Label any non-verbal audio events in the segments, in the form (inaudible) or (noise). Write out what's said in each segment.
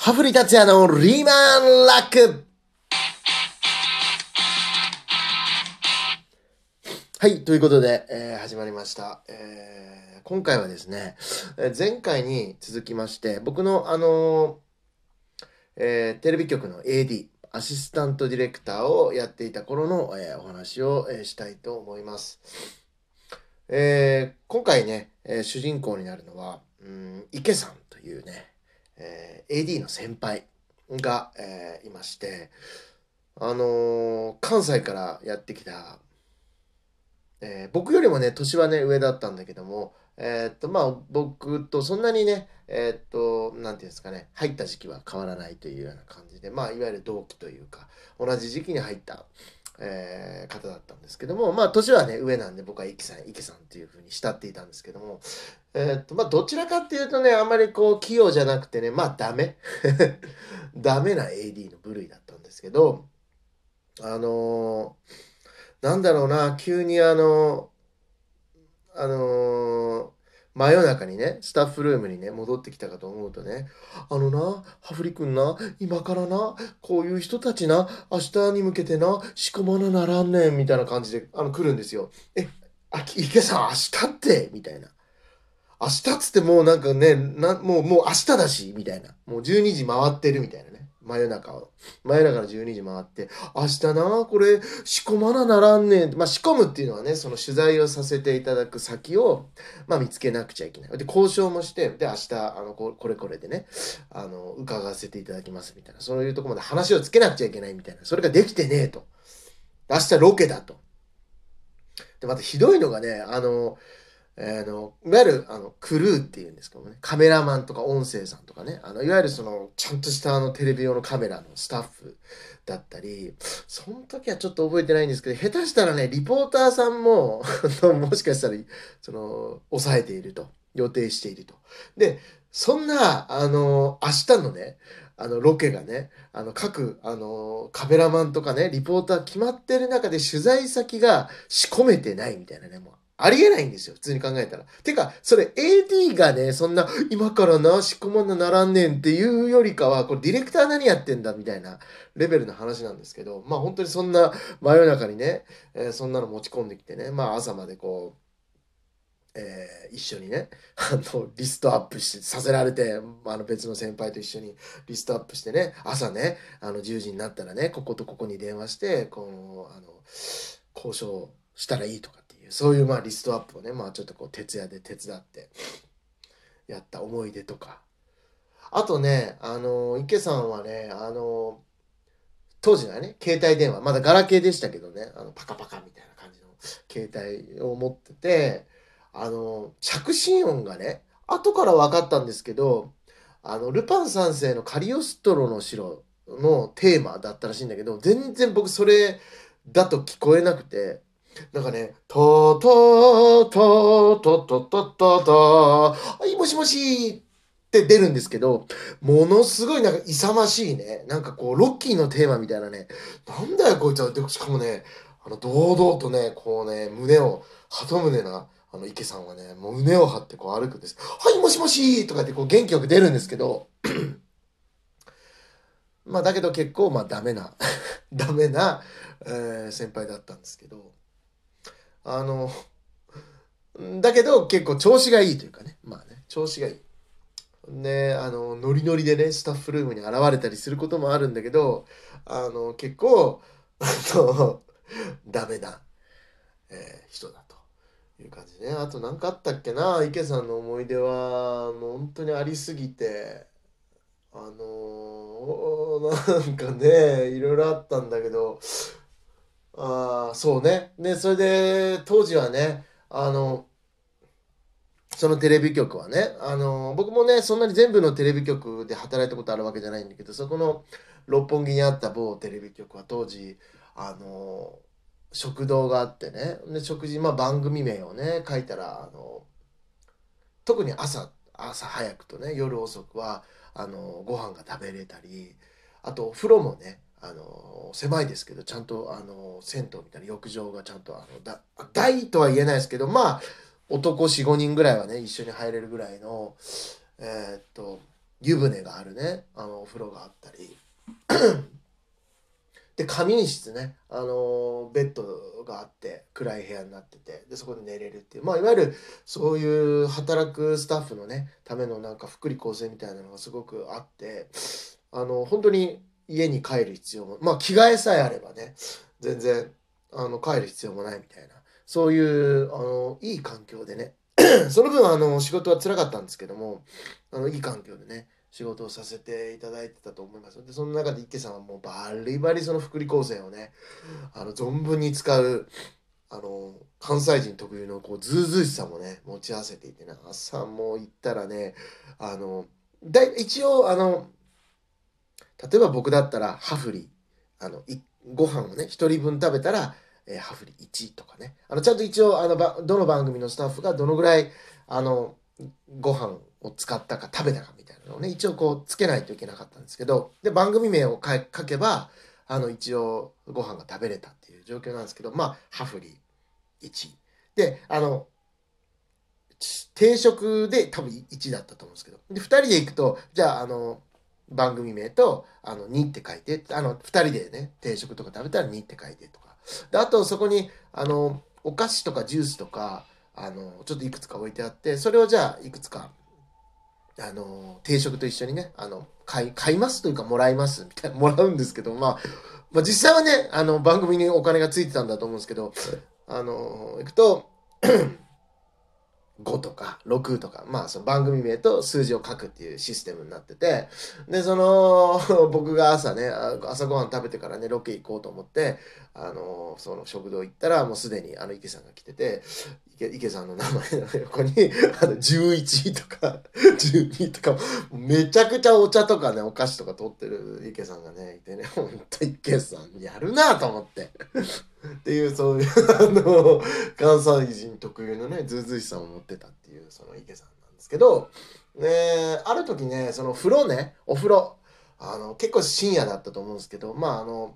ハフリ達也のリーマンラックはい、ということで、えー始まりました。えー今回はですね、えー前回に続きまして、僕のあのーえテレビ局の AD、アシスタントディレクターをやっていた頃の、えーお話を、えーしたいと思います。えー今回ね、えー主人公になるのは、うん、池さんというね、えー AD の先輩が、えーいまして、あのー関西からやってきた、えー僕よりもね、年はね、上だったんだけども、えっと、まあ、僕とそんなにね、えっと、なんていうんですかね、入った時期は変わらないというような感じで、まあ、いわゆる同期というか、同じ時期に入った、えー方だったんですけども、まあ、年はね、上なんで、僕は池さん、池さんっていうふうに慕っていたんですけども、えーっと、まあ、どちらかっていうとね、あんまりこう、器用じゃなくてね、まあ、ダメ。(laughs) ダメな AD の部類だったんですけど、あのーなんだろうな、急にあのあの真夜中にね、スタッフルームにね、戻ってきたかと思うとね、あのな、ハフリ君な、今からな、こういう人たちな、明日に向けてな、仕込まなならんねん、みたいな感じで、あの、来るんですよ。え、あ、池さん、明日って？みたいな。明日っつってもうなんかね、な、もう、もう明日だし、みたいな。もう12時回ってるみたいなね。真夜中を。真夜中の12時回って、明日な、これ、仕込まなならんねん。まあ、仕込むっていうのはね、その取材をさせていただく先を、まあ、見つけなくちゃいけない。で、交渉もして、で、明日、あの、ここれこれでね、あの、伺わせていただきますみたいな。そういうとこまで話をつけなくちゃいけないみたいな。それができてねえと。明日ロケだと。で、またひどいのがね、あの、えーの、いわゆる、あの、クルーっていうんですけどね、カメラマンとか音声さんとかね、あの、いわゆるその、ちゃんとしたあの、テレビ用のカメラのスタッフだったり、その時はちょっと覚えてないんですけど、下手したらね、リポーターさんも、(laughs) もしかしたら、その、抑えていると、予定していると。で、そんな、あの、明日のね、あの、ロケがね、あの、各、あの、カメラマンとかね、リポーター決まってる中で取材先が仕込めてないみたいなね、もう、ありえないんですよ、普通に考えたら。てか、それ AD がね、そんな、今からな、仕込まなならんねんっていうよりかは、これディレクター何やってんだみたいなレベルの話なんですけど、まあ本当にそんな真夜中にね、えーそんなの持ち込んできてね、まあ朝までこう、えー一緒にね、あの、リストアップして、させられて、あの別の先輩と一緒にリストアップしてね、朝ね、あの10時になったらね、こことここに電話して、この、あの、交渉したらいいとかう、そういうまあリストアップをね、まあちょっとこう徹夜で手伝ってやった思い出とか。あとね、あの、池さんはね、あの、当時はね、携帯電話、まだガラケーでしたけどね、あの、パカパカみたいな感じの携帯を持ってて、あの、着信音がね、後から分かったんですけど、あの、ルパン三世のカリオストロの城のテーマだったらしいんだけど、全然僕それだと聞こえなくて、なんかね、トートートートートートートートーはい、もしもしって出るんですけど、ものすごいなんか勇ましいね、なんかこう、ロッキーのテーマみたいなね、なんだよこいつは。で、しかもね、あの、堂々とね、こうね、胸を、鳩胸な、あの、池さんはね、もう胸を張ってこう歩くんです。はい、もしもしとかってこう元気よく出るんですけど、まあだけど結構まあダメな、(laughs) ダメな、えー先輩だったんですけど、あの、だけど結構調子がいいというかね、まあね、調子がいい。で、あの、ノリノリでね、スタッフルームに現れたりすることもあるんだけど、あの、結構、(laughs) あの、ダメな、えー人だという感じね。あと何かあったっけな？池さんの思い出は、もう本当にありすぎて、あのー (laughs) なんかね、いろいろあったんだけど、ああ、そうね。で、それで、当時はね、あの、そのテレビ局はね、あの、僕もね、そんなに全部のテレビ局で働いたことあるわけじゃないんだけど、そこの六本木にあった某テレビ局は当時、あの、食堂があってね、で、食事、まあ番組名をね、書いたら、あの、特に朝、朝早くとね、夜遅くは、あの、ご飯が食べれたり、あとお風呂もね、あの、狭いですけど、ちゃんと、あの、銭湯みたいな浴場がちゃんと、あの、だ、大とは言えないですけど、まあ、男4、5人ぐらいはね、一緒に入れるぐらいの、えーっと、湯船があるね、あの、お風呂があったり、(clears throat) で、仮眠室ね、あの、ベッドがあって、暗い部屋になってて、で、そこで寝れるっていう、まあ、いわゆる、そういう働くスタッフのね、ためのなんか福利厚生みたいなのがすごくあって、あの、本当に家に帰る必要も、まあ、着替えさえあればね、全然、あの、帰る必要もないみたいな、そういう、あの、いい環境でね、(coughs) その分、あの、仕事は辛かったんですけども、あの、いい環境でね、仕事をさせていただいてたと思います。で、その中で池さんはもうバリバリその福利厚生をね、あの、存分に使う、あの、関西人特有のこう、ズうずうしさもね、持ち合わせていてね、朝も行ったらね、あの、だ一応、あの、例えば僕だったら、ハフリ、あの、ご飯をね、一人分食べたら、えー、ハフリ1とかね。あの、ちゃんと一応、あの、どの番組のスタッフがどのぐらい、あの、ご飯を使ったか食べたかみたいなのをね、一応こう、つけないといけなかったんですけど、で、番組名を書けば、あの、一応、ご飯が食べれたっていう状況なんですけど、まあ、ハフリ1。で、あの、定食で多分1だったと思うんですけど、で、2人で行くと、じゃあ、あの、番組名と、あの、2って書いて、あの、2人でね、定食とか食べたら2って書いてとか。で、あと、そこに、あの、お菓子とかジュースとか、あの、ちょっといくつか置いてあって、それをじゃあ、いくつか、あの、定食と一緒にね、あの、買い、買いますというか、もらいますみたいな、もらうんですけど、まあ、まあ、実際はね、あの、番組にお金がついてたんだと思うんですけど、あの、行くと、5とか6とか、まあその番組名と数字を書くっていうシステムになってて、で、その、(laughs) 僕が朝ね、朝ごはん食べてからね、ロケ行こうと思って、あの、その食堂行ったらもうすでにあの池さんが来てて、池池さんの名前の横に、(laughs) あの、11とか、(laughs) 12とか、めちゃくちゃお茶とかね、お菓子とか取ってる池さんがね、いてね、ほんと池さんやるなと思って。っていう、そういう、あの、関西人特有のね、ずうずうしさを持ってたっていう、その池さんなんですけど、ね、ある時ね、その風呂ね、お風呂、あの、結構深夜だったと思うんですけど、まあ、あの、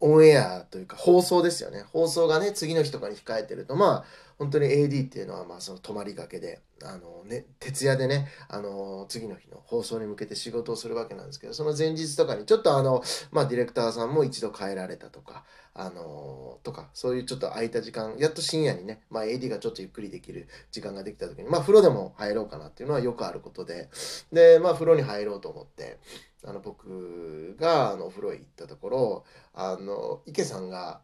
オンエアというか放送ですよね。放送がね、次の日とかに控えてると、まあ、本当に AD っていうのは、まあ、その泊まりがけで、あのね、徹夜でね、あの、次の日の放送に向けて仕事をするわけなんですけど、その前日とかにちょっとあの、まあ、ディレクターさんも一度帰られたとか、あのとか、そういうちょっと空いた時間、やっと深夜にね、まあ、AD がちょっとゆっくりできる時間ができた時に、まあ、風呂でも入ろうかなっていうのはよくあることで、で、まあ、風呂に入ろうと思って、あの、僕が、あの、お風呂へ行ったところ、あの、池さんが、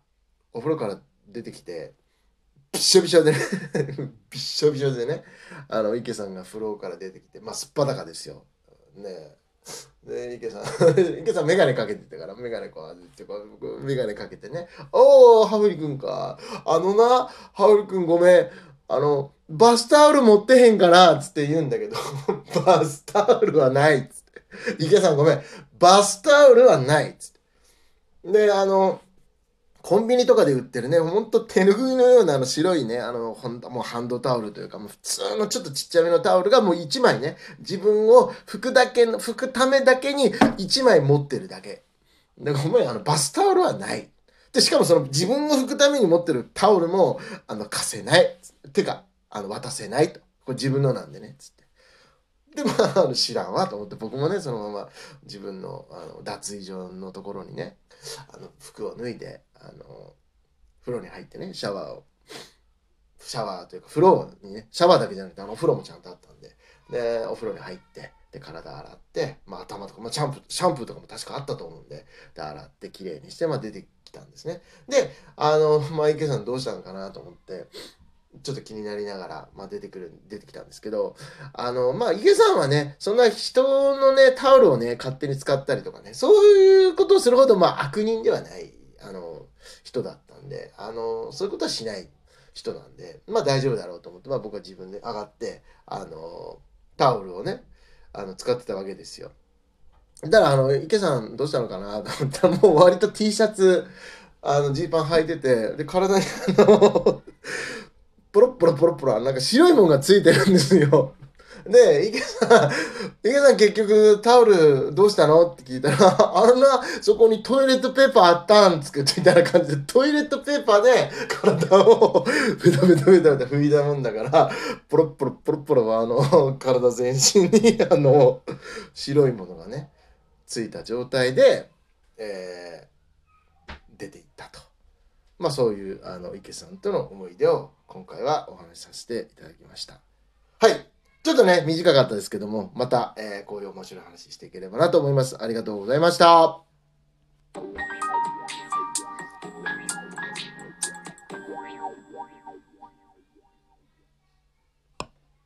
お風呂から出てきて、びっしょびしょでね (laughs) びっしょびしょでね、あの、池さんが風呂から出てきて、まあ、すっぱだかですよ。ねで、池さん、(laughs) 池さんメガネかけてたから、メガネこう外して、こう、メガネかけてね、おー、ハフリ君か。あのな、ハフリ君ごめん。あの、バスタオル持ってへんから、つって言うんだけど、(laughs) バスタオルはない、って。池さんごめん。バスタオルはない、つって。で、あの、コンビニとかで売ってるね、ほんと手ぬぐいのようなあの白いね、あの、ほんもうハンドタオルというか、もう普通のちょっとちっちゃめのタオルがもう1枚ね、自分を拭くだけの、拭くためだけに1枚持ってるだけ。で、ごめん、あの、バスタオルはない。で、しかもその自分を拭くために持ってるタオルも、あの、貸せない。てか、あの、渡せないと。これ自分のなんでね、つって。で、まあ、知らんわと思って、僕もね、そのまま自分のあの脱衣所のところにね、あの服を脱いで、あの、風呂に入ってね、シャワーを、シャワーというか風呂にね、シャワーだけじゃなくて、あの、お風呂もちゃんとあったんで、で、お風呂に入って、で、体洗って、まあ、頭とか、まあ、シャンプー、シャンプーとかも確かあったと思うんで、で、洗って、きれいにして、まあ、出てきたんですね。で、あの、まあ、池さんどうしたのかなと思って、ちょっと気になりながら、まあ、出てくる、出てきたんですけど、あの、まあ、池さんはね、そんな人のね、タオルをね、勝手に使ったりとかね、そういうことをするほど、まあ、悪人ではない、あの、人だったんで、あの、そういうことはしない人なんで、まあ、大丈夫だろうと思って、まあ、僕は自分で上がって、あの、タオルをね、あの、使ってたわけですよ。だから、あの、池さんどうしたのかなと思ったら、もう割と T シャツ、あの、ジーパン履いてて、で、体に、あの、ポロポロポロポロ、なんか白いもんがついてるんですよ。(laughs) で、池さん、池さん結局タオルどうしたの？って聞いたら、(laughs) あのな、そこにトイレットペーパーあったんつってみたいな感じで、トイレットペーパーで体をベタベタベタベタ拭いたもんだから、ポロッポロポロポロはあの、体全身に (laughs) あの、白いものがね、ついた状態で、えー出ていったと。まあそういうあの池さんとの思い出を今回はお話しさせていただきました。はい。ちょっとね、短かったですけども、また、えーこういう面白い話していければなと思います。ありがとうございました。